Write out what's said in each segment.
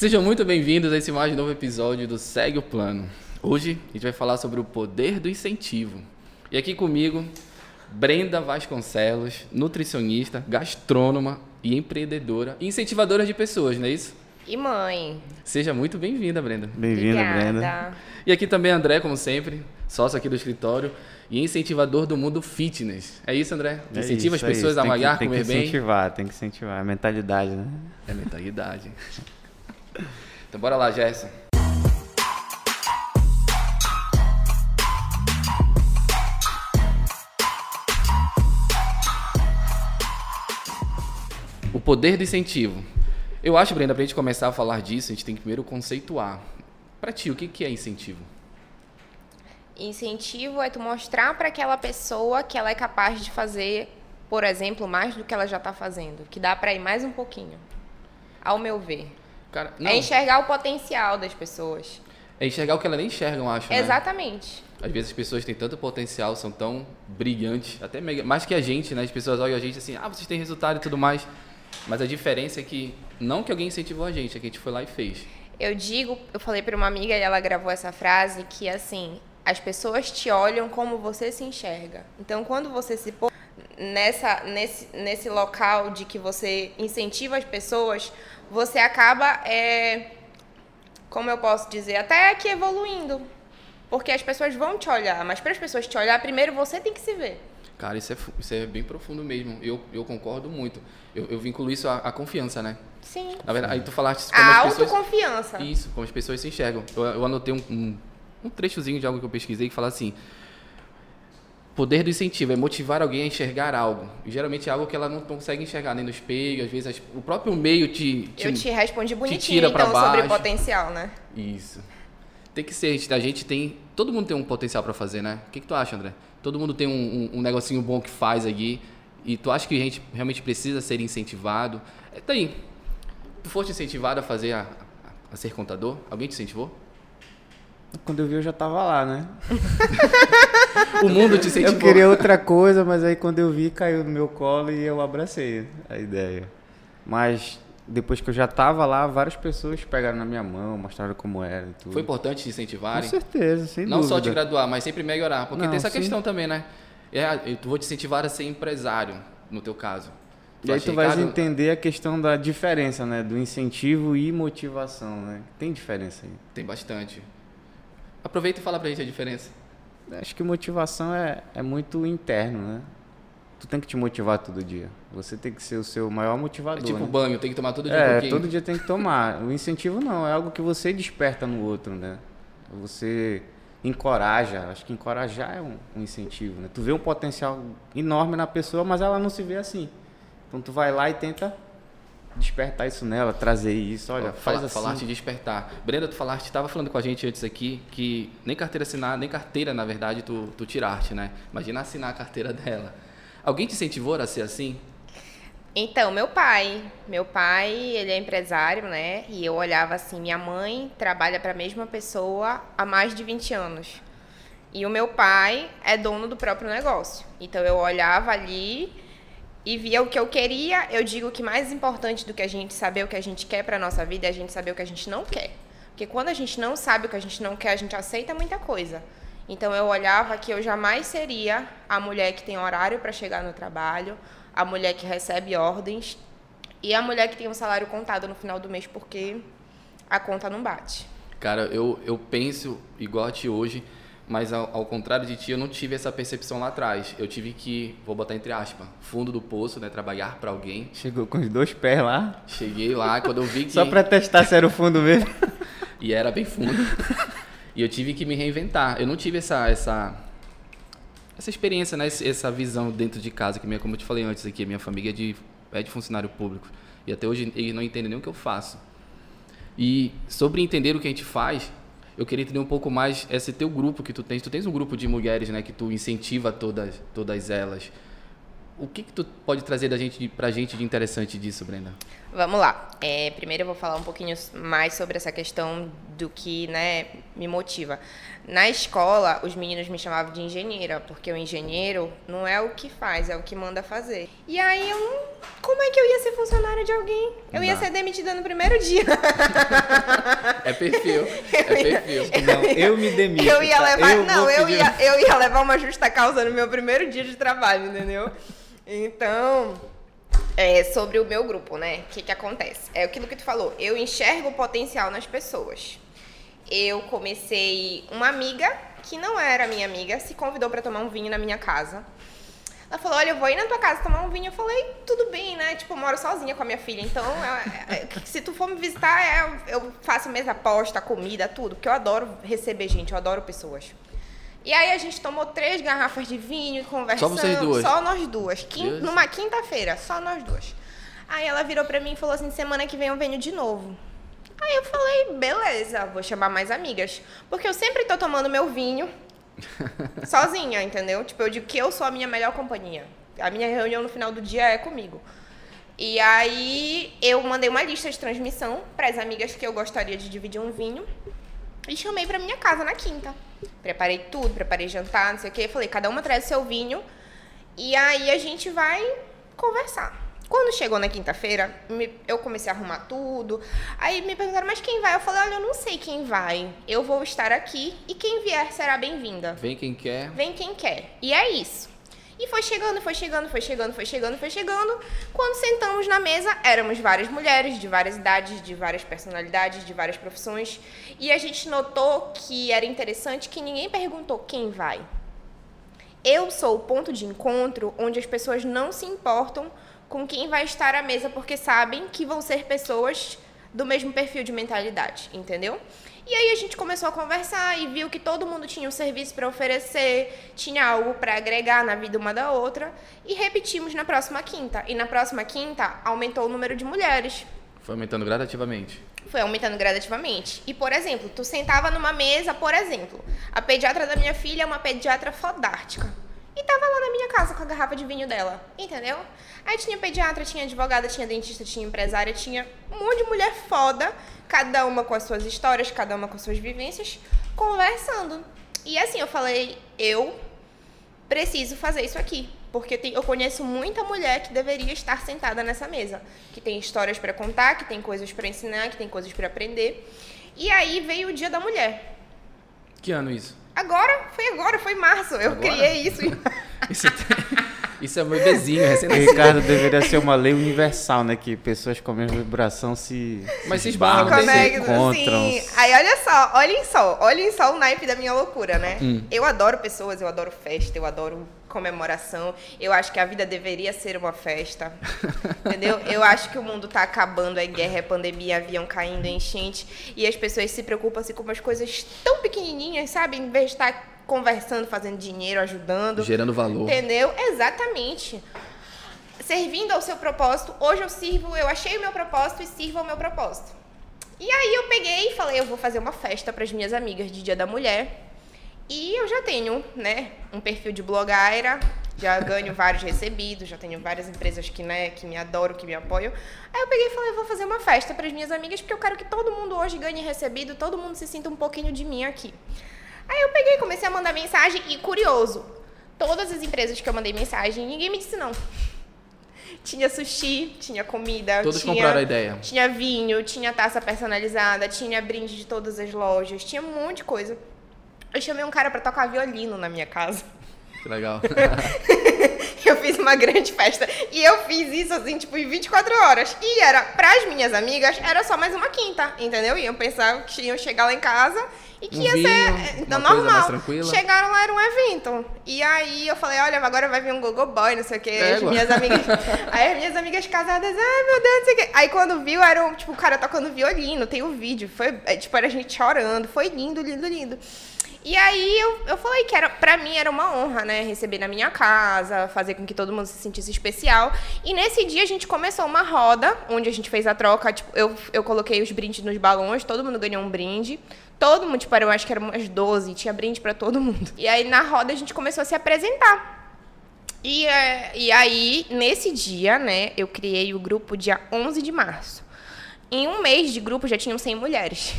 Sejam muito bem-vindos a esse mais novo episódio do Segue o Plano. Hoje a gente vai falar sobre o poder do incentivo. E aqui comigo, Brenda Vasconcelos, nutricionista, gastrônoma e empreendedora e incentivadora de pessoas, não é isso? E mãe. Seja muito bem-vinda, Brenda. Bem-vinda, Brenda. E aqui também André, como sempre, sócio aqui do escritório e incentivador do mundo fitness. É isso, André? É Incentiva isso, as pessoas é a malhar, comer tem que incentivar, Tem que incentivar, é mentalidade, né? É mentalidade. então bora lá, Gerson. O poder do incentivo. Eu acho, Brenda, para a gente começar a falar disso, a gente tem que primeiro conceituar. Para ti, o que é incentivo? Incentivo é tu mostrar para aquela pessoa que ela é capaz de fazer, por exemplo, mais do que ela já está fazendo, que dá para ir mais um pouquinho, ao meu ver. Cara, é enxergar o potencial das pessoas. É enxergar o que elas nem enxergam, acho. Né? Exatamente. Às vezes as pessoas têm tanto potencial, são tão brilhantes, até mais que a gente, né? As pessoas olham a gente assim, ah, vocês têm resultado e tudo mais. Mas a diferença é que não que alguém incentivou a gente, é que a gente foi lá e fez. Eu digo, eu falei para uma amiga e ela gravou essa frase que assim, as pessoas te olham como você se enxerga. Então, quando você se põe nessa nesse nesse local de que você incentiva as pessoas, você acaba é, como eu posso dizer, até que evoluindo. Porque as pessoas vão te olhar, mas para as pessoas te olhar, primeiro você tem que se ver. Cara, isso é, isso é bem profundo mesmo. Eu, eu concordo muito. Eu, eu vinculo isso à, à confiança, né? Sim. Na verdade, aí tu falaste como a as pessoas... autoconfiança. Isso, como as pessoas se enxergam. Eu, eu anotei um, um, um, trechozinho de algo que eu pesquisei que fala assim: poder do incentivo é motivar alguém a enxergar algo. E, geralmente é algo que ela não consegue enxergar nem no espelho, às vezes o próprio meio te, te Eu te respondi bonitinho, te tira então, baixo. sobre potencial, né? Isso. Tem que ser, a gente tem. Todo mundo tem um potencial para fazer, né? O que, que tu acha, André? Todo mundo tem um, um, um negocinho bom que faz aqui. E tu acha que a gente realmente precisa ser incentivado? É, tá aí. Tu foste incentivado a fazer a, a, a ser contador? Alguém te incentivou? Quando eu vi, eu já tava lá, né? o mundo te incentivou. Eu queria outra coisa, mas aí quando eu vi, caiu no meu colo e eu abracei a ideia. Mas depois que eu já tava lá, várias pessoas pegaram na minha mão, mostraram como era e tudo. Foi importante te incentivarem? Com certeza, sem Não dúvida. só te graduar, mas sempre melhorar. Porque Não, tem essa sim. questão também, né? É, eu vou te incentivar a ser empresário, no teu caso. Tu e aí tu vais Ricardo... entender a questão da diferença, né? Do incentivo e motivação, né? Tem diferença aí. Tem bastante. Aproveita e fala pra gente a diferença. Acho que motivação é, é muito interno, né? Tu tem que te motivar todo dia. Você tem que ser o seu maior motivador. É tipo né? banho, tem que tomar todo dia É, um todo dia tem que tomar. O incentivo não, é algo que você desperta no outro, né? Você encoraja, acho que encorajar é um, um, incentivo, né? Tu vê um potencial enorme na pessoa, mas ela não se vê assim. Então tu vai lá e tenta despertar isso nela, trazer isso, olha, faz Fala, assim. Falaste despertar. Brenda, tu falaste, estava falando com a gente antes aqui, que nem carteira assinada, nem carteira, na verdade, tu, tu tiraste, né? Imagina assinar a carteira dela. Alguém te incentivou a ser assim? Então, meu pai, meu pai, ele é empresário, né? E eu olhava assim, minha mãe trabalha para a mesma pessoa há mais de 20 anos. E o meu pai é dono do próprio negócio. Então eu olhava ali e via o que eu queria. Eu digo que mais importante do que a gente saber o que a gente quer para nossa vida é a gente saber o que a gente não quer. Porque quando a gente não sabe o que a gente não quer, a gente aceita muita coisa. Então eu olhava que eu jamais seria a mulher que tem horário para chegar no trabalho, a mulher que recebe ordens e a mulher que tem um salário contado no final do mês porque a conta não bate. Cara, eu, eu penso igual a ti hoje, mas ao, ao, contrário de ti, eu não tive essa percepção lá atrás. Eu tive que, vou botar entre aspas, fundo do poço, né? Trabalhar para alguém. Chegou com os dois pés lá? Cheguei lá, quando eu vi que... Só para testar se era o fundo mesmo? e era bem fundo. e eu tive que me reinventar. Eu não tive essa, essa essa experiência, né? essa visão dentro de casa, que minha, como eu te falei antes aqui, minha família é de, é de funcionário público. E até hoje eles não entendem nem o que eu faço. E sobre entender o que a gente faz, eu queria entender um pouco mais esse teu grupo que tu tens. Tu tens um grupo de mulheres, né, que tu incentiva todas, todas elas. O que que tu pode trazer da gente pra gente de interessante disso, Brenda? Vamos lá. É, primeiro eu vou falar um pouquinho mais sobre essa questão do que né, me motiva. Na escola, os meninos me chamavam de engenheira, porque o engenheiro não é o que faz, é o que manda fazer. E aí eu Como é que eu ia ser funcionária de alguém? Eu ia ser demitida no primeiro dia. É perfil. É perfil. Não, eu me demito. Eu ia tá? levar. Eu não, vou eu pedir- ia, eu ia levar uma justa causa no meu primeiro dia de trabalho, entendeu? Então, é, sobre o meu grupo, né? O que, que acontece? É aquilo que tu falou. Eu enxergo o potencial nas pessoas. Eu comecei. Uma amiga, que não era minha amiga, se convidou para tomar um vinho na minha casa. Ela falou, olha, eu vou ir na tua casa tomar um vinho. Eu falei, tudo bem, né? Tipo, eu moro sozinha com a minha filha. Então, é- é- se tu for me visitar, é- eu faço mesa posta, comida, tudo. Porque eu adoro receber gente, eu adoro pessoas. E aí a gente tomou três garrafas de vinho, conversando. vocês duas? Só nós duas. Numa quinta-feira, só nós duas. Aí ela virou pra mim e falou assim, semana que vem eu venho de novo. Aí eu falei, beleza, vou chamar mais amigas. Porque eu sempre tô tomando meu vinho sozinha, entendeu? Tipo, eu digo que eu sou a minha melhor companhia. A minha reunião no final do dia é comigo. E aí eu mandei uma lista de transmissão para as amigas que eu gostaria de dividir um vinho e chamei para minha casa na quinta. Preparei tudo, preparei jantar, não sei o quê. Falei, cada uma traz o seu vinho e aí a gente vai conversar. Quando chegou na quinta-feira, eu comecei a arrumar tudo. Aí me perguntaram, mas quem vai? Eu falei, olha, eu não sei quem vai. Eu vou estar aqui e quem vier será bem-vinda. Vem quem quer. Vem quem quer. E é isso. E foi chegando, foi chegando, foi chegando, foi chegando, foi chegando. Quando sentamos na mesa, éramos várias mulheres de várias idades, de várias personalidades, de várias profissões. E a gente notou que era interessante que ninguém perguntou quem vai. Eu sou o ponto de encontro onde as pessoas não se importam com quem vai estar à mesa porque sabem que vão ser pessoas do mesmo perfil de mentalidade, entendeu? E aí a gente começou a conversar e viu que todo mundo tinha um serviço para oferecer, tinha algo para agregar na vida uma da outra e repetimos na próxima quinta. E na próxima quinta aumentou o número de mulheres. Foi aumentando gradativamente. Foi aumentando gradativamente. E, por exemplo, tu sentava numa mesa, por exemplo, a pediatra da minha filha é uma pediatra fodástica. E tava lá na minha casa com a garrafa de vinho dela, entendeu? Aí tinha pediatra, tinha advogada, tinha dentista, tinha empresária, tinha um monte de mulher foda, cada uma com as suas histórias, cada uma com as suas vivências, conversando. E assim, eu falei, eu preciso fazer isso aqui. Porque tem- eu conheço muita mulher que deveria estar sentada nessa mesa. Que tem histórias para contar, que tem coisas para ensinar, que tem coisas para aprender. E aí veio o Dia da Mulher. Que ano isso? Agora, foi agora, foi março. Eu Agora? criei isso. Isso, isso é meu bebezinho, recém Ricardo deveria ser uma lei universal, né? Que pessoas com a mesma vibração se, Mas se se esbarram, esbarram, não tem se encontram. sim. Aí olha só, olhem só, olhem só o naipe da minha loucura, né? Hum. Eu adoro pessoas, eu adoro festa, eu adoro comemoração. Eu acho que a vida deveria ser uma festa. entendeu? Eu acho que o mundo tá acabando, é guerra, é pandemia, avião caindo, é enchente. E as pessoas se preocupam assim, com umas coisas tão pequenininhas, sabe? Em vez de estar conversando, fazendo dinheiro, ajudando. Gerando valor. Entendeu? Exatamente. Servindo ao seu propósito. Hoje eu sirvo, eu achei o meu propósito e sirvo ao meu propósito. E aí eu peguei e falei, eu vou fazer uma festa para as minhas amigas de Dia da Mulher. E eu já tenho, né, um perfil de blogueira, já ganho vários recebidos, já tenho várias empresas que, né, que me adoram, que me apoiam. Aí eu peguei e falei, vou fazer uma festa para as minhas amigas, porque eu quero que todo mundo hoje ganhe recebido, todo mundo se sinta um pouquinho de mim aqui. Aí eu peguei, comecei a mandar mensagem e curioso, todas as empresas que eu mandei mensagem, ninguém me disse não. Tinha sushi, tinha comida, Todos tinha, compraram a ideia. tinha vinho, tinha taça personalizada, tinha brinde de todas as lojas, tinha um monte de coisa. Eu chamei um cara pra tocar violino na minha casa. Que legal. Eu fiz uma grande festa. E eu fiz isso, assim, tipo, em 24 horas. E era, pras minhas amigas, era só mais uma quinta, entendeu? Iam pensar que iam chegar lá em casa e que Um ia vinho, ser então, normal. Chegaram lá, era um evento. E aí eu falei, olha, agora vai vir um gogo boy, não sei o quê. As Égua. minhas amigas. aí as minhas amigas casadas, ai meu Deus, não sei o quê. Aí quando viu, era um, tipo, o cara tocando violino, tem o vídeo. Foi, é, tipo, era a gente chorando. Foi lindo, lindo, lindo. E aí eu, eu falei que era, pra mim era uma honra, né? Receber na minha casa, fazer com que todo mundo se sentisse especial. E nesse dia a gente começou uma roda, onde a gente fez a troca. Tipo, eu, eu coloquei os brindes nos balões, todo mundo ganhou um brinde. Todo mundo, tipo, eu acho que eram umas 12, tinha brinde pra todo mundo. E aí na roda a gente começou a se apresentar. E, é, e aí, nesse dia, né, eu criei o grupo dia 11 de março. Em um mês de grupo já tinham 100 mulheres.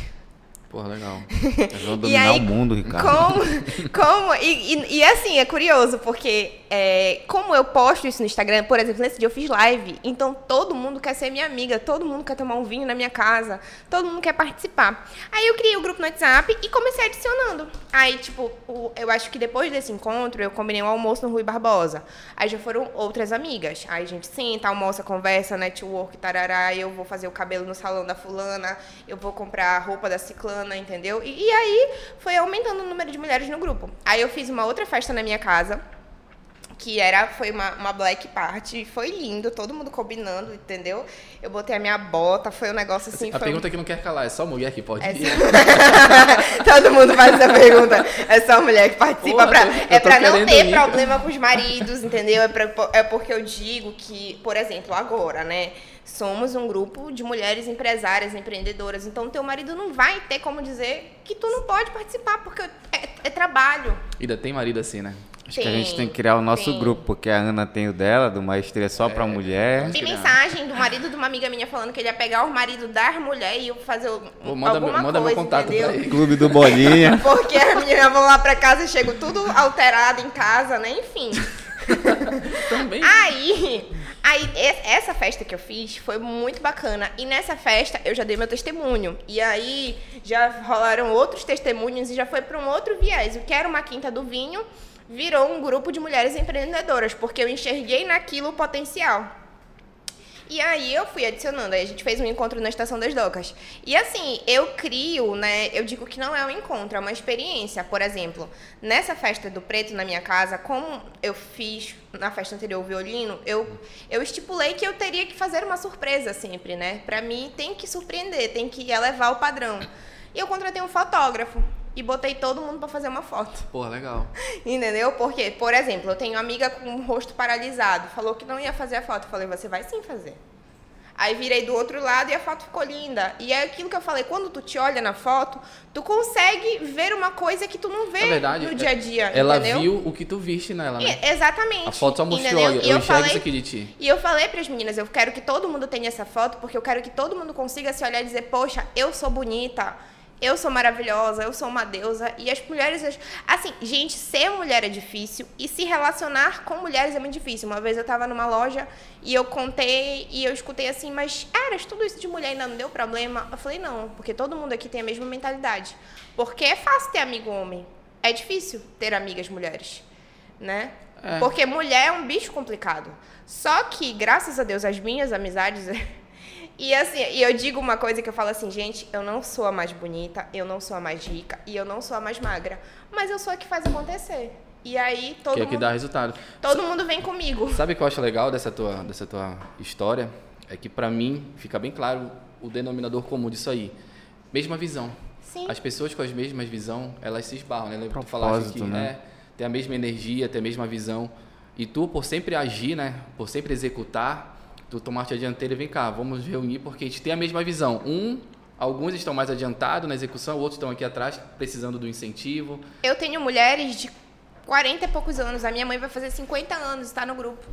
Porra, legal. Eles vão dominar aí, o mundo, Ricardo. Como, como e, e, e assim, é curioso, porque é, como eu posto isso no Instagram, por exemplo, nesse dia eu fiz live, então todo mundo quer ser minha amiga, todo mundo quer tomar um vinho na minha casa, todo mundo quer participar. Aí eu criei o grupo no WhatsApp e comecei adicionando. Aí, tipo, o, eu acho que depois desse encontro, eu combinei um almoço no Rui Barbosa. Aí já foram outras amigas. Aí a gente senta, almoça, conversa, network, tarará, eu vou fazer o cabelo no salão da fulana, eu vou comprar a roupa da ciclana, entendeu? E, e aí foi aumentando o número de mulheres no grupo. Aí eu fiz uma outra festa na minha casa, que era foi uma, uma black party, foi lindo, todo mundo combinando, entendeu? Eu botei a minha bota, foi um negócio assim. a foi... pergunta que não quer calar, é só mulher que pode É ir? só- todo mundo faz essa pergunta. É só mulher que participa. Porra, pra- é pra não ter ir, problema com os maridos, entendeu? É, pra- é porque eu digo que, por exemplo, agora, né? Somos um grupo de mulheres empresárias, empreendedoras. Então, teu marido não vai ter como dizer que tu não pode participar, porque é, é trabalho. Ainda tem marido assim, né? Acho que a gente tem que criar o nosso tem. grupo, porque a Ana tem o dela, do Maestria só pra mulher. Tem criar. mensagem do marido de uma amiga minha falando que ele ia pegar o marido das mulheres e eu fazer o- Pô, manda meu- alguma manda meu coisa, contato pra entendeu? Clube do Bolinha. Porque as meninas vão lá pra casa e chegam tudo alterado em casa, né? Enfim. Também. Aí, aí, essa festa que eu fiz foi muito bacana. E nessa festa eu já dei meu testemunho. E aí já rolaram outros testemunhos e já foi para um outro viés. O que era uma quinta do vinho virou um grupo de mulheres empreendedoras, porque eu enxerguei naquilo o potencial. E aí eu fui adicionando, aí a gente fez um encontro na Estação das Docas. E assim, eu crio, né? Eu digo que não é um encontro, é uma experiência. Por exemplo, nessa festa do preto na minha casa, como eu fiz na festa anterior o violino, eu, eu estipulei que eu teria que fazer uma surpresa sempre, né? Pra mim tem que surpreender, tem que elevar o padrão. E eu contratei um fotógrafo e botei todo mundo pra fazer uma foto. Porra, legal. Entendeu? Porque, por exemplo, eu tenho uma amiga com o rosto paralisado, falou que não ia fazer a foto. Eu falei, você vai sim fazer. Aí virei do outro lado e a foto ficou linda. E é aquilo que eu falei, quando tu te olha na foto, tu consegue ver uma coisa que tu não vê Na verdade, no dia a dia, ela entendeu? viu o que tu viste nela, né? E- exatamente. A foto só mostrou, entendeu? eu eu enxergo isso aqui de ti. e eu falei para as meninas, eu quero que todo mundo tenha essa foto, porque eu quero que todo mundo consiga se olhar e dizer, poxa, eu sou bonita, eu sou maravilhosa, eu sou uma deusa. E as mulheres, assim, gente, ser mulher é difícil e se relacionar com mulheres é muito difícil. Uma vez eu tava numa loja e eu contei e eu escutei assim, mas eras tudo isso de mulher ainda não deu problema? Eu falei, não, porque todo mundo aqui tem a mesma mentalidade. Porque é fácil ter amigo homem, é difícil ter amigas mulheres, né? É. Porque mulher é um bicho complicado. Só que, graças a Deus, as minhas amizades. e assim, e eu digo uma coisa que eu falo assim, gente, eu não sou a mais bonita, eu não sou a mais rica e eu não sou a mais magra. Mas eu sou a que faz acontecer. E aí todo, Que é o que mundo, dá resultado. todo mundo vem comigo. Sabe o que eu acho legal dessa tua, dessa tua história? É que pra mim fica bem claro o denominador comum disso aí. Mesma visão. Sim. As pessoas com as mesmas visão, elas se esbarram, né? Lembra que tu falaste que né? é, tem a mesma energia, tem a mesma visão. E tu, por sempre agir, né? Por sempre executar, tu tomaste a dianteira e vem cá, vamos reunir porque a gente tem a mesma visão. Um, alguns estão mais adiantados na execução, outros estão aqui atrás precisando do incentivo. Eu tenho mulheres de 40 e poucos anos. A minha mãe vai fazer 50 anos, está no grupo.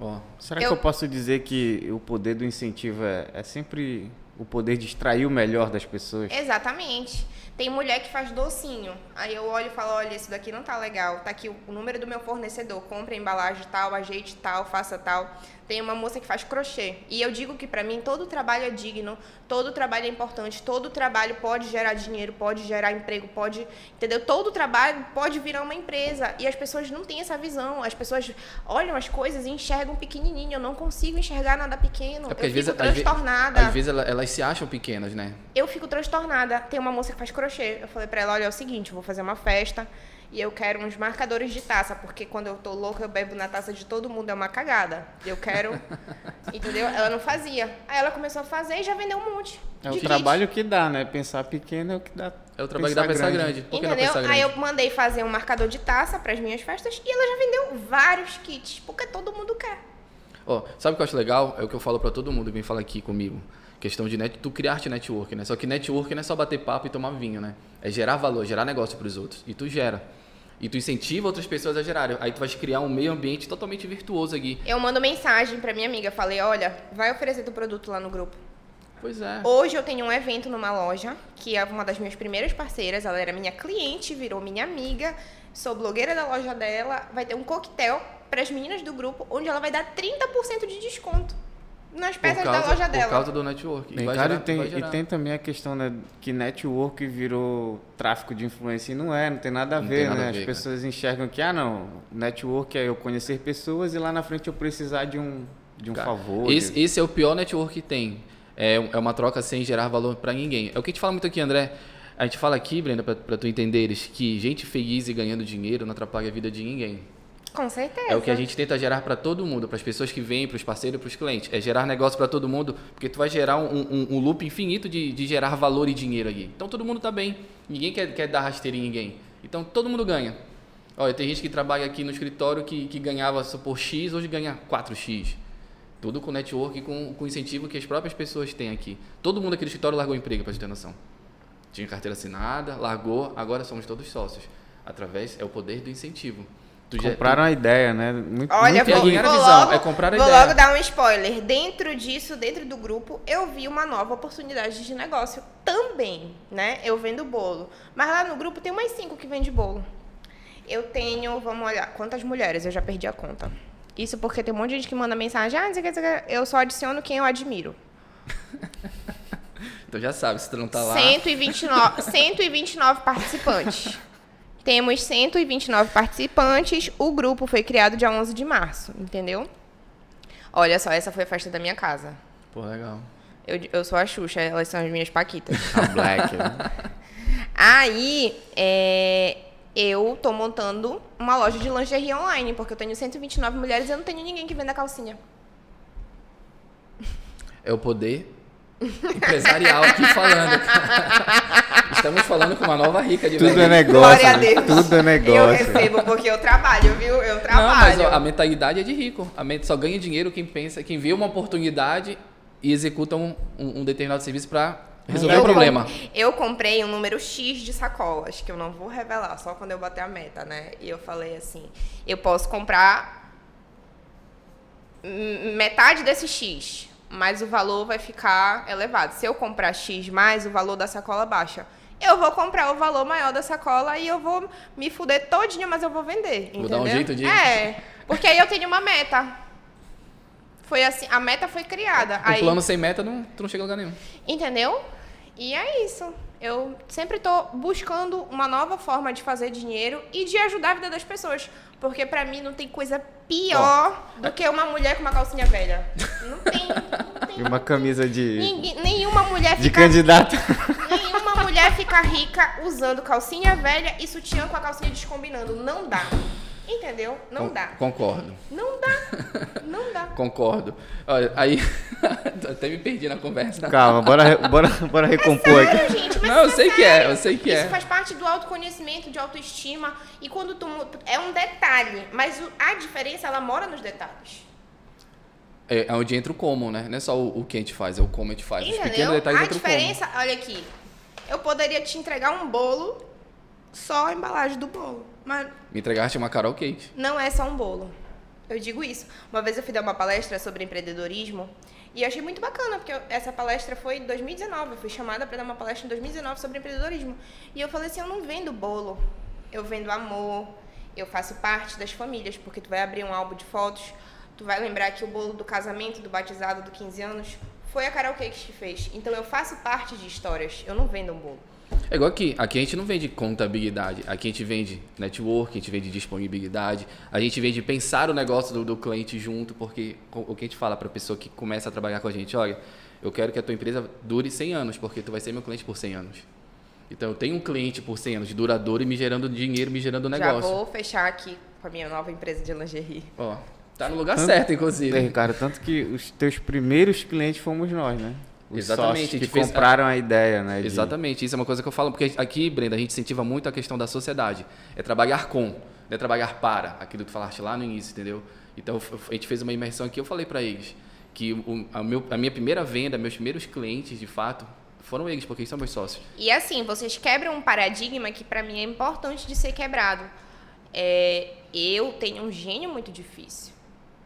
Ó, Será Eu- que eu posso dizer que o poder do incentivo é, é sempre o poder de extrair o melhor das pessoas? Exatamente. Tem mulher que faz docinho. Aí eu olho e falo, olha, isso daqui não tá legal. Tá aqui o o número do meu fornecedor. Compre a embalagem tal, ajeite tal, faça tal. Tem uma moça que faz crochê. E eu digo que pra mim todo trabalho é digno, todo trabalho é importante, todo trabalho pode gerar dinheiro, pode gerar emprego, pode, entendeu? Todo trabalho pode virar uma empresa. E as pessoas não têm essa visão. As pessoas olham as coisas e enxergam pequenininho. Eu não consigo enxergar nada pequeno. É eu às vezes, fico às ve- transtornada às vezes ela- elas se acham pequenas, né? eu fico transtornada. Tem uma moça que faz crochê. Eu falei pra ela, olha, é o seguinte, eu vou fazer uma festa e eu quero uns marcadores de taça, porque quando eu tô louca, eu bebo na taça de todo mundo, é uma cagada. Eu quero, entendeu? Ela não fazia. Aí ela começou a fazer e já vendeu um monte. É o de kit. trabalho que dá, né? Pensar pequeno é o que dá. É o trabalho da peça grande. Por que não Entendeu? peça grande? Aí eu mandei fazer um marcador de taça para as minhas festas e ela já vendeu vários kits, porque todo mundo quer. Ó, sabe o que eu acho legal? É o que eu falo pra todo mundo que vem falar aqui comigo. Questão de net, tu criar-te network, né? Só que network não é só bater papo e tomar vinho, né? É gerar valor, gerar negócio pros outros. E tu gera. E tu incentiva outras pessoas a gerarem. Aí tu vai criar um meio ambiente totalmente virtuoso aqui. Eu mando mensagem pra minha amiga, falei, olha, vai oferecer teu produto lá no grupo. Pois é. Hoje eu tenho um evento numa loja, que é uma das minhas primeiras parceiras, ela era minha cliente, virou minha amiga, sou blogueira da loja dela, vai ter um coquetel para as meninas do grupo, onde ela vai dar 30% de desconto nas peças causa, da loja dela. Por causa do network. Bem, cara, gerar, e, tem, e tem também a questão né, que network virou tráfico de influência e não é, não tem nada a não ver, nada né? A ver, As pessoas enxergam que, ah, não, network é eu conhecer pessoas e lá na frente eu precisar de um, de um cara, favor. Esse, de... esse é o pior network que tem. É, é uma troca sem gerar valor para ninguém. É o que a gente fala muito aqui, André. A gente fala aqui, Brenda, para tu entenderes, que gente feliz e ganhando dinheiro não atrapalha a vida de ninguém. Com certeza. É o que a gente tenta gerar para todo mundo, para as pessoas que vêm, para os parceiros, para os clientes. É gerar negócio para todo mundo, porque tu vai gerar um, um, um loop infinito de, de, gerar valor e dinheiro aqui. Então todo mundo está bem. Ninguém quer, quer dar rasteira em ninguém. Então todo mundo ganha. Olha, tem gente que trabalha aqui no escritório que, que ganhava por X, hoje ganha 4X. Tudo com network e com, com incentivo que as próprias pessoas têm aqui. Todo mundo aqui no escritório largou emprego, para ter noção. Tinha carteira assinada, largou, agora somos todos sócios. Através, é o poder do incentivo. Tu Compraram já, tu... a ideia, né? Muito, Olha, muito vou, vou, visão, logo, é comprar a vou ideia. logo dar um spoiler. Dentro disso, dentro do grupo, eu vi uma nova oportunidade de negócio também, né? Eu vendo bolo. Mas lá no grupo tem mais cinco que vende bolo. Eu tenho, vamos olhar, quantas mulheres? Eu já perdi a conta. Isso porque tem um monte de gente que manda mensagem, ah, não sei o que, eu só adiciono quem eu admiro. então já sabe, se tu não tá lá... 129, 129 participantes. Temos 129 participantes. O grupo foi criado dia 11 de março, entendeu? Olha só, essa foi a festa da minha casa. Pô, legal. Eu, eu sou a Xuxa, elas são as minhas paquitas. A Black. Né? Aí, é, eu tô montando uma loja de lingerie online, porque eu tenho 129 mulheres e eu não tenho ninguém que venda calcinha. É o poder empresarial aqui falando. Estamos falando com uma nova rica de Tudo é negócio. Glória a Deus. Tudo é negócio. Eu recebo porque eu trabalho, viu? Eu trabalho. Não, mas ó, a mentalidade é de rico. A mente só ganha dinheiro quem pensa, quem vê uma oportunidade e executa um, um, um determinado serviço para resolver o problema. eu comprei um número X de sacolas, que eu não vou revelar, só quando eu bater a meta, né? E eu falei assim, eu posso comprar metade desse X mas o valor vai ficar elevado. Se eu comprar X mais, o valor da sacola baixa. Eu vou comprar o valor maior da sacola e eu vou me fuder todinha, mas eu vou vender. Vou dar um jeito de. É. Porque aí eu tenho uma meta. Foi assim, a meta foi criada. O aí... plano sem meta, não, tu não chega a lugar nenhum. Entendeu? E é isso. Eu sempre estou buscando uma nova forma de fazer dinheiro e de ajudar a vida das pessoas. Porque para mim não tem coisa pior do que uma mulher com uma calcinha velha. Não tem. E uma camisa de. Ninguém, nenhuma mulher fica. De candidata. Nenhuma mulher fica rica usando calcinha velha e sutiã com a calcinha descombinando. Não dá. Entendeu? Não Con dá. Concordo. Não dá. Não dá. concordo. Olha, aí. até me perdi na conversa. Calma, bora, bora, bora recompor é sério, aqui. Gente, Não, eu é sei sério. que é, eu sei que Isso é. Isso faz parte do autoconhecimento, de autoestima. E quando tu. É um detalhe, mas a diferença, ela mora nos detalhes. É, é onde entra o como, né? Não é só o, o que a gente faz, é o como a gente faz. Entendeu? Os pequenos detalhes a diferença, olha aqui. Eu poderia te entregar um bolo, só a embalagem do bolo. Mas Me entregaste uma Carol Kate. Não é só um bolo. Eu digo isso. Uma vez eu fui dar uma palestra sobre empreendedorismo e eu achei muito bacana, porque eu, essa palestra foi em 2019. Eu fui chamada para dar uma palestra em 2019 sobre empreendedorismo. E eu falei assim: eu não vendo bolo, eu vendo amor, eu faço parte das famílias, porque tu vai abrir um álbum de fotos, tu vai lembrar que o bolo do casamento, do batizado, do 15 anos, foi a Carol Cakes que fez. Então eu faço parte de histórias, eu não vendo um bolo. É igual aqui. Aqui a gente não vende contabilidade. Aqui a gente vende network, a gente vende disponibilidade. A gente vende pensar o negócio do, do cliente junto, porque o que a gente fala para a pessoa que começa a trabalhar com a gente, olha, eu quero que a tua empresa dure 100 anos, porque tu vai ser meu cliente por 100 anos. Então eu tenho um cliente por 100 anos, duradouro e me gerando dinheiro, me gerando negócio. Já vou fechar aqui com a minha nova empresa de lingerie. Ó, tá no lugar tanto, certo, inclusive. É, Ricardo, tanto que os teus primeiros clientes fomos nós, né? Os Exatamente. que compraram a... a ideia, né? De... Exatamente. Isso é uma coisa que eu falo, porque aqui, Brenda, a gente incentiva muito a questão da sociedade. É trabalhar com, não é trabalhar para. Aquilo que tu falaste lá no início, entendeu? Então, a gente fez uma imersão aqui, eu falei para eles que o, a, meu, a minha primeira venda, meus primeiros clientes, de fato, foram eles, porque eles são meus sócios. E assim, vocês quebram um paradigma que para mim é importante de ser quebrado. é, eu tenho um gênio muito difícil.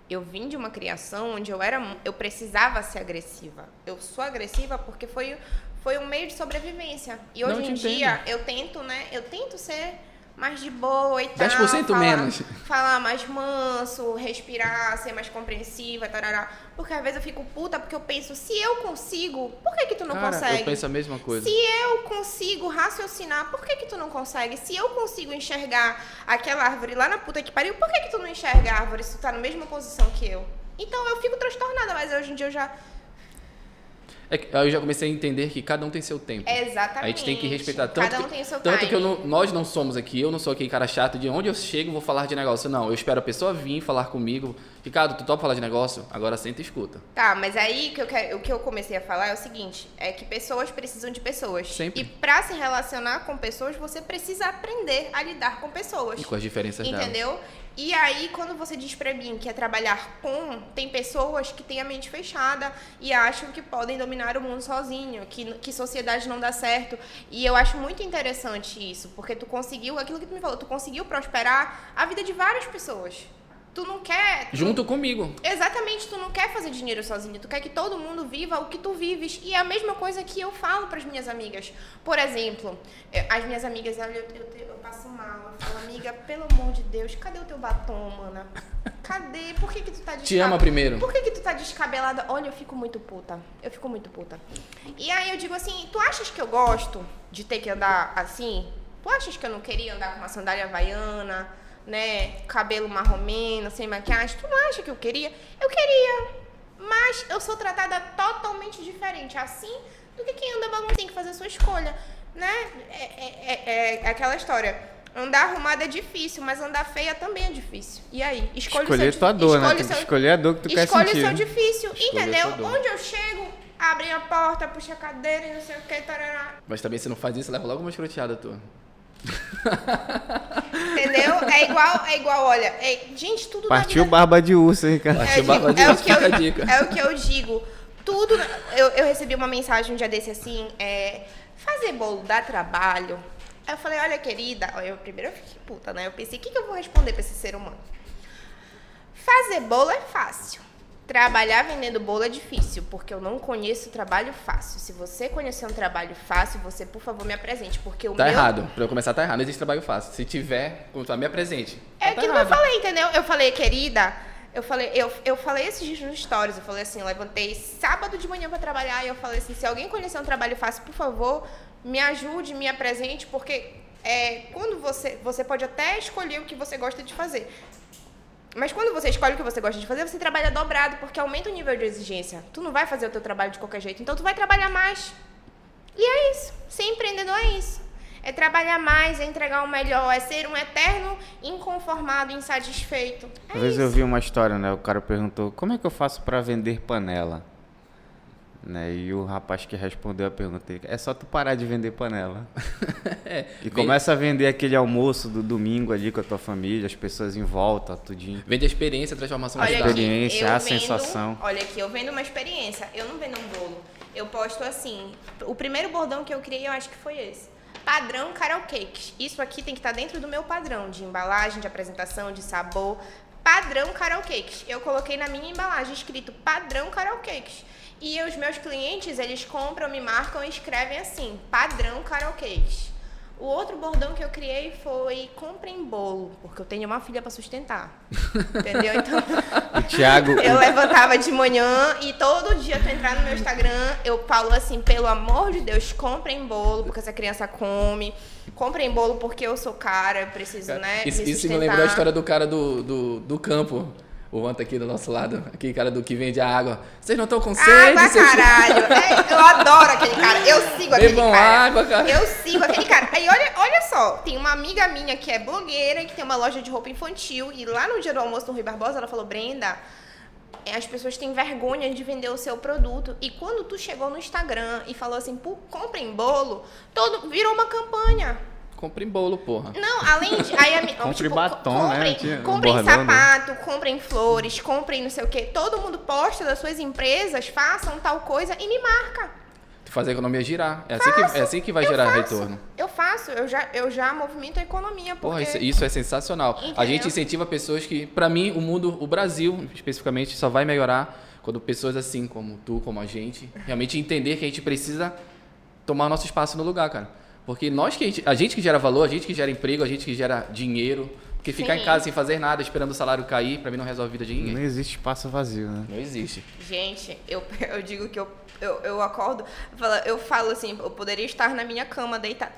Eu vim de uma criação onde eu era, eu precisava ser agressiva. Eu sou agressiva porque foi, foi um meio de sobrevivência. E hoje em te dia entendo. eu tento, né? Eu tento ser mais de boa e tal. 10% falar, menos. Falar mais manso, respirar, ser mais compreensiva, tarará. Porque às vezes eu fico puta porque eu penso, se eu consigo, por que que tu não Cara, consegue? eu penso a mesma coisa. Se eu consigo raciocinar, por que que tu não consegue? Se eu consigo enxergar aquela árvore lá na puta que pariu, por que que tu não enxerga a árvore se tu tá na mesma posição que eu? Então eu fico transtornada, mas hoje em dia eu já... É que eu já comecei a entender que cada um tem seu tempo. Exatamente. A gente tem que respeitar tanto Cada um que, tem o seu tanto que eu não- nós não somos aqui, eu não sou aquele cara chato de onde eu chego vou falar de negócio. Não, eu espero a pessoa vir falar comigo. Ricardo, tu topa falar de negócio? Agora senta e escuta. Tá, mas aí que eu quero- o que eu comecei a falar é o seguinte, é que pessoas precisam de pessoas. Sempre. E pra se relacionar com pessoas, você precisa aprender a lidar com pessoas. E com as diferenças dela. Entendeu? E aí, quando você diz pra mim que é trabalhar com, tem pessoas que têm a mente fechada e acham que podem dominar o mundo sozinho, que, que sociedade não dá certo. E eu acho muito interessante isso, porque tu conseguiu, aquilo que tu me falou, tu conseguiu prosperar a vida de várias pessoas. Tu não quer. tu Junto comigo. Exatamente, tu não quer fazer dinheiro sozinho, tu quer que todo mundo viva o que tu vives. E é a mesma coisa que eu falo para as minhas amigas. Por exemplo, as minhas amigas, olha, eu, eu, eu passo mal, eu falo, amiga, pelo amor de Deus, cadê o teu batom, mana? Cadê? Por que que tu tá descabelada? Te ama primeiro. Por que que tu tá descabelada? Olha, eu fico muito puta. Eu fico muito puta. E aí eu digo assim, tu achas que eu gosto de ter que andar assim? Tu achas que eu não queria andar com uma sandália havaiana, né? Cabelo marromeno, sem maquiagem? Tu não acha que eu queria? Eu queria. Mas eu sou tratada totalmente diferente assim do que quem anda bagunçado. Tem que fazer a sua escolha, né? É, é- é- é aquela história. Andar arrumada é difícil, mas andar feia também é difícil. E aí? Escolhe o Escolher seu, tua dor, né? escolhe Tem o que seu- escolher a dor que tu quer Escolhe sentir. o seu difícil, Escolher entendeu? Onde eu chego, abre a porta, puxa a cadeira e não sei o que, tarará. Mas também se não faz isso, leva logo uma escroteada tua. É igual, é igual, olha, é- gente, tudo Partiu na vida... barba de urso, hein, cara? Partiu é, barba de é, o urso, que eu, fica a dica. é o que eu digo. Tudo. Eu, eu recebi uma mensagem um dia desse assim: é, fazer bolo dá trabalho. Aí eu falei: olha, querida. Eu, primeiro eu fiquei puta, né? Eu pensei: o que, que eu vou responder pra esse ser humano? Fazer bolo é fácil. Trabalhar vendendo bolo é difícil, porque eu não conheço trabalho fácil. Se você conhecer um trabalho fácil, você, por favor, me apresente, porque o Tá meu errado. Pra eu começar, tá errado. Não existe trabalho fácil. Se tiver, me apresente. É tá aquilo que eu errado. falei, entendeu? Eu falei, querida, eu falei, eu, eu falei esses dias nos stories, eu falei assim, eu levantei sábado de manhã pra trabalhar e eu falei assim, se alguém conhecer um trabalho fácil, por favor, me ajude, me apresente, porque é, quando você, você pode até escolher o que você gosta de fazer. Mas quando você escolhe o que você gosta de fazer, você trabalha dobrado, porque aumenta o nível de exigência. Tu não vai fazer o teu trabalho de qualquer jeito, então tu vai trabalhar mais. E é isso. Ser empreendedor é isso. É trabalhar mais, é entregar o melhor, é ser um eterno inconformado, insatisfeito. É Uma vez isso. eu vi uma história, né? O cara perguntou, como é que eu faço pra vender panela? Né? E o rapaz que respondeu a pergunta, é só tu parar de vender panela. É, E vende- começa a vender aquele almoço do domingo ali com a tua família, as pessoas em volta, tudinho. Vende a experiência, a transformação Olha de aqui, experiência, a vendo- sensação. Olha aqui, eu vendo uma experiência. Eu não vendo um bolo. Eu posto assim. O primeiro bordão que eu criei, eu acho que foi esse. Padrão Carol Cakes. Isso aqui tem que estar dentro do meu padrão de embalagem, de apresentação, de sabor. Padrão Carol Cakes. Eu coloquei na minha embalagem escrito padrão Carol Cakes. E os meus clientes, eles compram, me marcam e escrevem assim: padrão Cakes. O outro bordão que eu criei foi comprem bolo, porque eu tenho uma filha para sustentar. Entendeu? Então, O Thiago, eu levantava de manhã e todo dia tu entrar no meu Instagram, eu falo assim, pelo amor de Deus, comprem bolo, porque essa criança come. Comprem bolo porque eu sou cara, eu preciso, né? Isso, me isso me lembrou a história do cara do, do, do campo. O Juan tá aqui do nosso lado. Aquele cara do que vende a água. Vocês não estão com sede? Água, caralho! É, eu adoro aquele cara. Eu sigo aquele Bebam cara. água, cara. Eu sigo aquele cara. Aí olha, olha só, tem uma amiga minha que é blogueira e que tem uma loja de roupa infantil. E lá no dia do almoço no Rui Barbosa, ela falou: Brenda, é, as pessoas têm vergonha de vender o seu produto. E quando tu chegou no Instagram e falou assim, "Pô, comprem bolo, todo virou uma campanha. Comprem bolo, porra. Não, além de. Aí, a mi- Compre tipo, batom, né? comprem, Tinha um Comprem né? sapato, comprem flores, comprem não sei o quê. Todo mundo posta das suas empresas, façam tal coisa e me marca. Tu faz a economia girar. É assim, que, é assim que vai eu gerar faço, retorno. Eu faço, eu já, eu já movimento a economia. Porque... Porra, isso, isso é sensacional. A Entendeu? gente incentiva pessoas que, pra mim, o mundo, o Brasil, especificamente, só vai melhorar quando pessoas assim como tu, como a gente, realmente entender que a gente precisa tomar nosso espaço no lugar, cara. Porque nós que a gente, a gente que gera valor, a gente que gera emprego, a gente que gera dinheiro, porque ficar Sim. em casa sem fazer nada, esperando o salário cair, pra mim não resolve a vida de ninguém. Não existe espaço vazio, né? Não existe. Gente, eu, eu digo que eu, eu, eu acordo, eu falo, eu falo assim, eu poderia estar na minha cama deitada.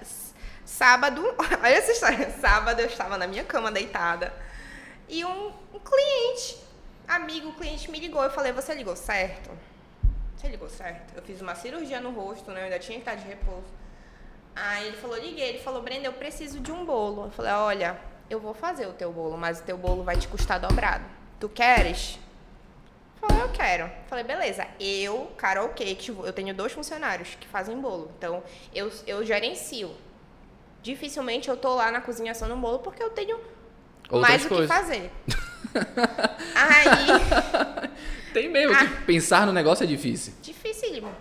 Sábado, olha essa história. Sábado eu estava na minha cama deitada e um, um cliente, amigo, cliente me ligou. Eu falei, você ligou certo? Você ligou certo? Eu fiz uma cirurgia no rosto, né? Eu ainda tinha que estar de repouso. Aí ele falou, liguei. Ele falou, Brenda, eu preciso de um bolo. Eu falei, olha, eu vou fazer o teu bolo, mas o teu bolo vai te custar dobrado. Tu queres? Falei, eu quero. Falei, beleza. Eu, Carol Cakes, eu tenho dois funcionários que fazem bolo. Então, eu, eu gerencio. Dificilmente eu tô lá na cozinha assando um bolo porque eu tenho Outras mais o que coisas. fazer. Aí, Tem mesmo, Ah. que pensar no negócio é difícil. dificílimo.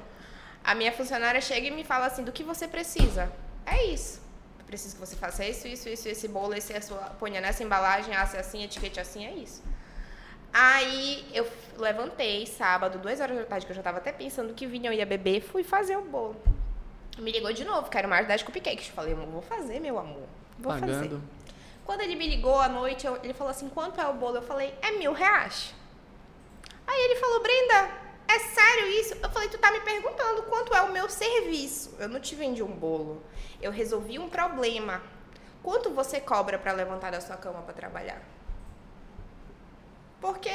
A minha funcionária chega e me fala assim, do que você precisa? É isso. Eu preciso que você faça isso, isso, isso, esse bolo, esse, essa, ponha nessa embalagem, asse assim, etiquete assim, é isso. Aí eu levantei sábado, duas horas da tarde, que eu já tava até pensando que vinha, eu ia beber, fui fazer o bolo. Me ligou de novo, quero mais 10 cupcakes. Falei, amor, vou fazer, meu amor. Vou fazer. Pagando. Quando ele me ligou à noite, eu- ele falou assim, quanto é o bolo? Eu falei, é mil reais. Aí ele falou, Brenda, é sério isso? Eu falei, tu tá é serviço. Eu não te vendi um bolo. Eu resolvi um problema. Quanto você cobra pra levantar da sua cama pra trabalhar? Porque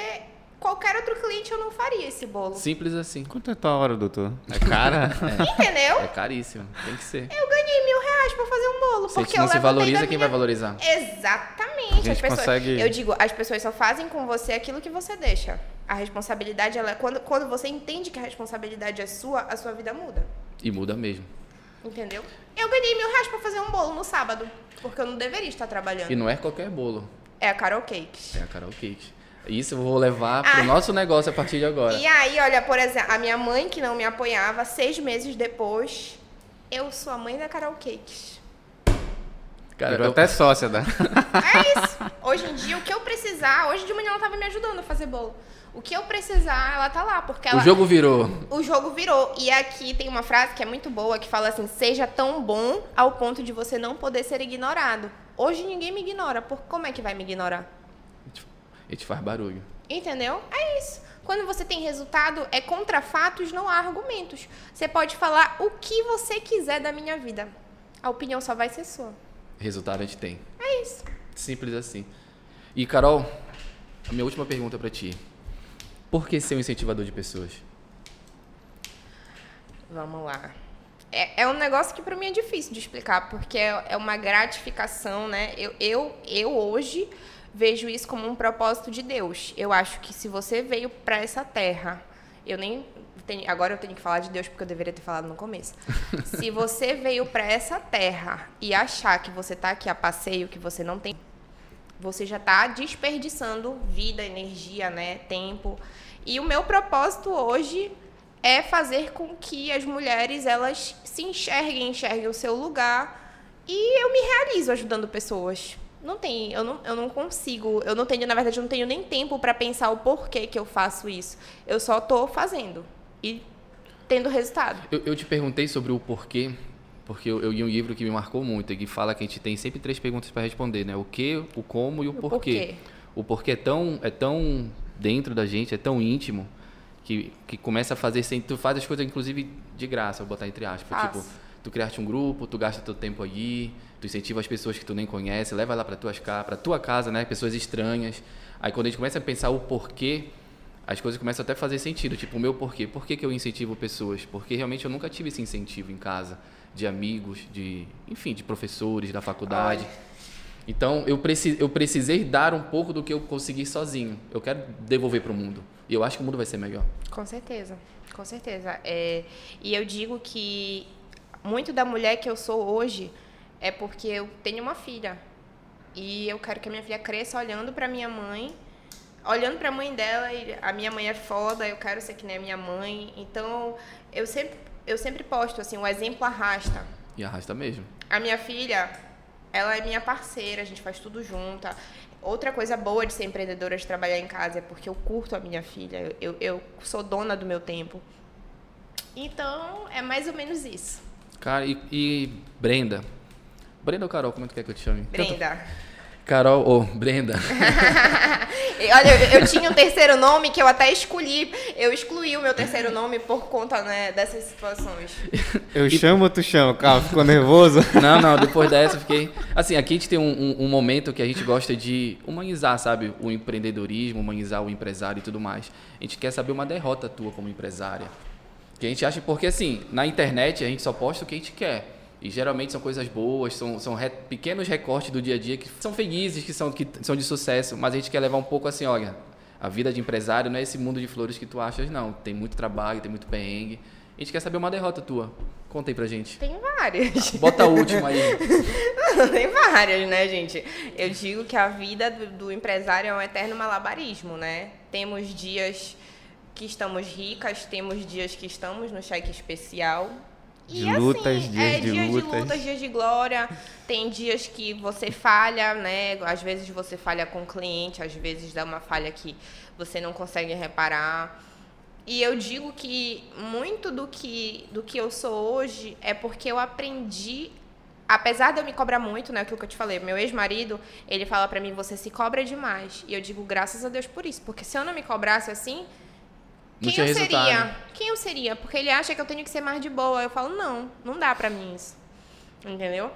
qualquer outro cliente eu não faria esse bolo. Simples assim. Quanto é tua hora, doutor? É cara? Entendeu? É caríssimo. Tem que ser. Eu ganhei mil reais pra fazer um bolo. Se a porque não eu se valoriza, quem minha- vai valorizar? Exatamente. A gente as pessoas, consegue- Eu digo, as pessoas só fazem com você aquilo que você deixa. A responsabilidade, ela é quando, quando você entende que a responsabilidade é sua, a sua vida muda. E muda mesmo. Entendeu? Eu ganhei mil reais pra fazer um bolo no sábado. Porque eu não deveria estar trabalhando. E não é qualquer bolo. É a Carol Cakes. É a Carol Cake. Isso eu vou levar pro Ah. nosso negócio a partir de agora. E aí, olha, por exemplo, a minha mãe que não me apoiava, seis meses depois, eu sou a mãe da Carol Cakes. Cara, Virou eu- até sócia da. É isso. Hoje em dia, o que eu precisar, hoje de manhã ela tava me ajudando a fazer bolo. O que eu precisar, ela tá lá, porque ela o jogo virou. o jogo virou. E aqui tem uma frase que é muito boa, que fala assim: seja tão bom ao ponto de você não poder ser ignorado. Hoje ninguém me ignora, por como é que vai me ignorar? A gente faz barulho. Entendeu? É isso. Quando você tem resultado, é contra fatos, não há argumentos. Você pode falar o que você quiser da minha vida. A opinião só vai ser sua. Resultado a gente tem. É isso. Simples assim. E Carol, a minha última pergunta pra ti. Por que ser um incentivador de pessoas? Vamos lá. É, é um negócio que pra mim é difícil de explicar, porque é, é uma gratificação, né? Eu, eu, eu hoje vejo isso como um propósito de Deus. Eu acho que se você veio pra essa terra, eu nem tenho- agora eu tenho que falar de Deus porque eu deveria ter falado no começo. se você veio pra essa terra e achar que você tá aqui a passeio, que você não tem você já está desperdiçando vida, energia, né, tempo. E o meu propósito hoje é fazer com que as mulheres elas se enxerguem, enxerguem o seu lugar e eu me realizo ajudando pessoas. Não tem, eu não, eu não consigo, eu não tenho, na verdade, eu não tenho nem tempo para pensar o porquê que eu faço isso. Eu só tô fazendo e tendo resultado. Eu, eu te perguntei sobre o porquê, porque eu, eu li um livro que me marcou muito, e que fala que a gente tem sempre três perguntas para responder, né? O que, o como e o, O porquê. porquê. O porquê é tão, é tão dentro da gente, é tão íntimo, que, que começa a fazer sem. Tu faz as coisas, inclusive, de graça, vou botar entre aspas. Faço. Tipo, tu criaste um grupo, tu gasta teu tempo ali, tu incentiva as pessoas que tu nem conhece, leva lá para tuas pra tua casa, né? Pessoas estranhas. Aí quando a gente começa a pensar o porquê, as coisas começam até a fazer sentido. Tipo, o meu porquê. Por que, que eu incentivo pessoas? Porque realmente eu nunca tive esse incentivo em casa, de amigos, de, enfim, de professores da faculdade. Então, eu, preci eu precisei dar um pouco do que eu consegui sozinho. Eu quero devolver para o mundo. E eu acho que o mundo vai ser melhor. Com certeza, com certeza. É, e eu digo que muito da mulher que eu sou hoje é porque eu tenho uma filha. E eu quero que a minha filha cresça olhando para minha mãe, olhando para a mãe dela. E a minha mãe é foda, eu quero ser que nem a minha mãe. Então, eu sempre eu sempre posto assim, o exemplo arrasta. E arrasta mesmo. A minha filha, ela é minha parceira, a gente faz tudo junta. Outra coisa boa de ser empreendedora, de trabalhar em casa, é porque eu curto a minha filha. Eu, eu sou dona do meu tempo. Então, é mais ou menos isso. Cara, e, e Brenda? Brenda ou Carol, como é que quer que eu te chame? Brenda. Carol ou Brenda? Olha, eu, eu, tinha um terceiro nome que eu até escolhi. Eu excluí o meu terceiro nome por conta né, dessas situações. Eu chamo ou tu chama? Calma, ficou nervoso? Não, não, depois dessa eu fiquei. Assim, aqui a gente tem um, um, um, momento que a gente gosta de humanizar, sabe? O empreendedorismo, humanizar o empresário e tudo mais. A gente quer saber uma derrota tua como empresária. Que a gente acha, porque assim, na internet a gente só posta o que a gente quer. E geralmente são coisas boas, são, são re, pequenos recortes do dia a dia que são felizes, que são, que são de sucesso, mas a gente quer levar um pouco assim, olha, a vida de empresário não é esse mundo de flores que tu achas, não. Tem muito trabalho, tem muito perrengue. A gente quer saber uma derrota tua. Conta aí pra gente. Tem várias. Bota a última aí. Tem várias, né, gente? Eu digo que a vida do, do empresário é um eterno malabarismo, né? Temos dias que estamos ricas, temos dias que estamos no cheque especial. De e, lutas, assim, dias é, de dias lutas. de lutas, dias de glória. Tem dias que você falha, né? Às vezes você falha com o cliente, às vezes dá uma falha que você não consegue reparar. E eu digo que muito do que, do que eu sou hoje é porque eu aprendi apesar de eu me cobrar muito, né, aquilo que eu te falei, meu ex-marido, ele fala para mim, você se cobra demais. E eu digo, graças a Deus por isso, porque se eu não me cobrasse assim, Não quem eu resultado. seria? Quem eu seria? Porque ele acha que eu tenho que ser mais de boa. Eu falo, não, não dá pra mim isso. Entendeu?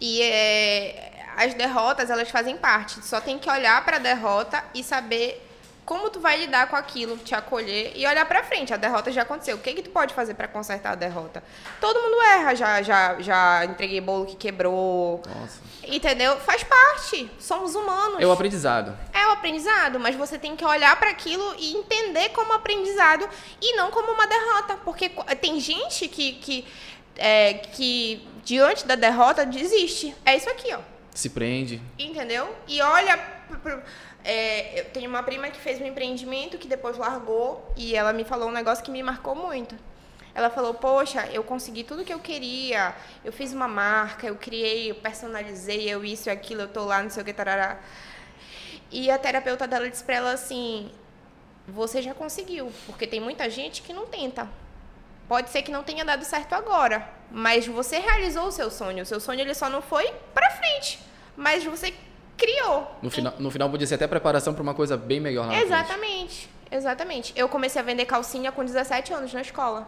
E é, as derrotas, elas fazem parte. Só tem que olhar pra derrota e saber como tu vai lidar com aquilo, te acolher e olhar pra frente. A derrota já aconteceu. O que que tu pode fazer pra consertar a derrota? Todo mundo erra, já já já entreguei bolo que quebrou. Nossa. Entendeu? Faz parte. Somos humanos. É o aprendizado. É o aprendizado, mas você tem que olhar para aquilo e entender como aprendizado e não como uma derrota. Porque tem gente que, que, é, que diante da derrota, desiste. É isso aqui, ó. Se prende. Entendeu? E olha. É, eu tenho uma prima que fez um empreendimento que depois largou e ela me falou um negócio que me marcou muito. Ela falou: Poxa, eu consegui tudo que eu queria. Eu fiz uma marca, eu criei, eu personalizei, eu isso aquilo, eu tô lá, não sei o que, tarará. E a terapeuta dela disse pra ela assim: Você já conseguiu, porque tem muita gente que não tenta. Pode ser que não tenha dado certo agora, mas você realizou o seu sonho. O seu sonho ele só não foi pra frente, mas você criou. No final, no final podia ser até preparação para uma coisa bem melhor na. Exatamente, exatamente. Eu comecei a vender calcinha com 17 anos na escola.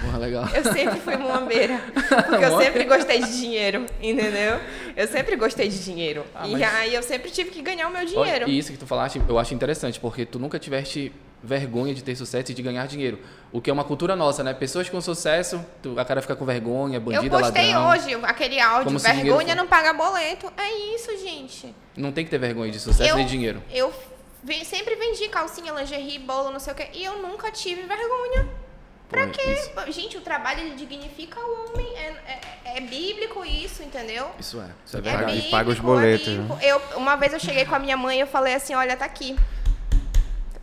Porra, legal. Eu sempre fui muambeira. Porque eu sempre gostei de dinheiro, entendeu? Eu sempre gostei de dinheiro. Ah, e mas- aí eu sempre tive que ganhar o meu dinheiro. E isso que tu falaste, eu acho interessante, porque tu nunca tiveste vergonha de ter sucesso e de ganhar dinheiro. O que é uma cultura nossa, né? Pessoas com sucesso, tu, a cara fica com vergonha, Eu bandida, postei ladrão. hoje aquele áudio, vergonha não paga boleto. É isso, gente. Não tem que ter vergonha de sucesso eu, nem de dinheiro. Eu sempre vendi calcinha, lingerie, bolo, não sei o quê. E eu nunca tive vergonha. Pra quê? isso- Gente, o trabalho ele dignifica o homem. É, é- é bíblico isso, entendeu? Isso é, isso é É verdade. bíblico, paga os é boletos, bíblico. Eu, uma vez eu cheguei com a minha mãe e eu falei assim, olha, tá aqui.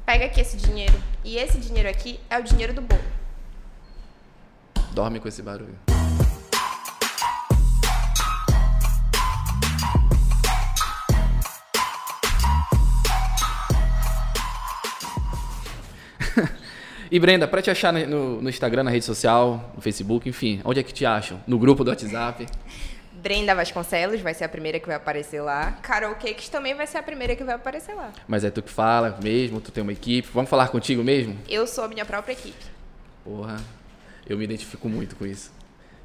Pega aqui esse dinheiro. E esse dinheiro aqui é o dinheiro do bolo. Dorme com esse barulho. E Brenda, pra te achar no, no Instagram, na rede social, no Facebook, enfim, onde é que te acham? No grupo do WhatsApp? Brenda Vasconcelos vai ser a primeira que vai aparecer lá. Carol Cakes também vai ser a primeira que vai aparecer lá. Mas é tu que fala mesmo, tu tem uma equipe. Vamos falar contigo mesmo? Eu sou a minha própria equipe. Porra, eu me identifico muito com isso.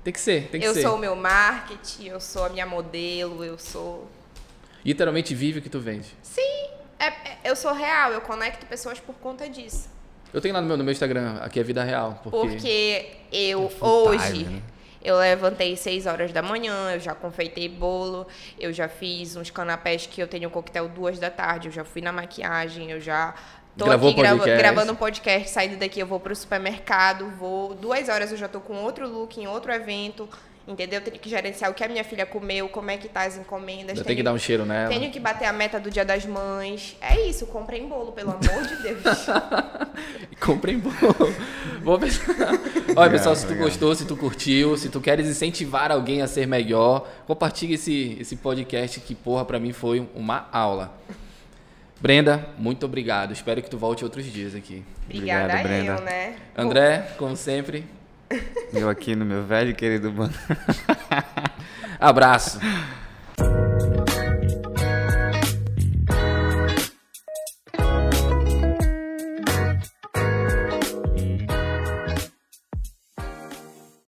Tem que ser, tem que eu ser. sou o meu marketing, eu sou a minha modelo, eu sou. Literalmente vive o que tu vende. Sim, é- é- eu sou real, eu conecto pessoas por conta disso. Eu tenho lá no meu, no meu Instagram, aqui é vida real. Porque, Porque eu, full hoje, né? Eu levantei 6 horas da manhã, eu já confeitei bolo, eu já fiz uns canapés que eu tenho coquetel duas da tarde, eu já fui na maquiagem, eu já tô Gravou aqui grava- gravando um podcast, saindo daqui eu vou pro supermercado, vou duas horas eu já tô com outro look em outro evento, entendeu? Tenho que gerenciar o que a minha filha comeu, como é que tá as encomendas. tem tenho- que dar um cheiro nela. Tenho que bater a meta do Dia das Mães. É isso, comprem bolo, pelo amor de Deus. Comprem bom. Vou pensar. Olha, pessoal, se tu gostou, se tu curtiu, se tu queres incentivar alguém a ser melhor, compartilhe esse, esse podcast que, porra, pra mim foi uma aula. Brenda, muito obrigado. Espero que tu volte outros dias aqui. Obrigada Obrigado, a Brenda. eu, né? André, como sempre, eu aqui no meu velho querido banco. Abraço.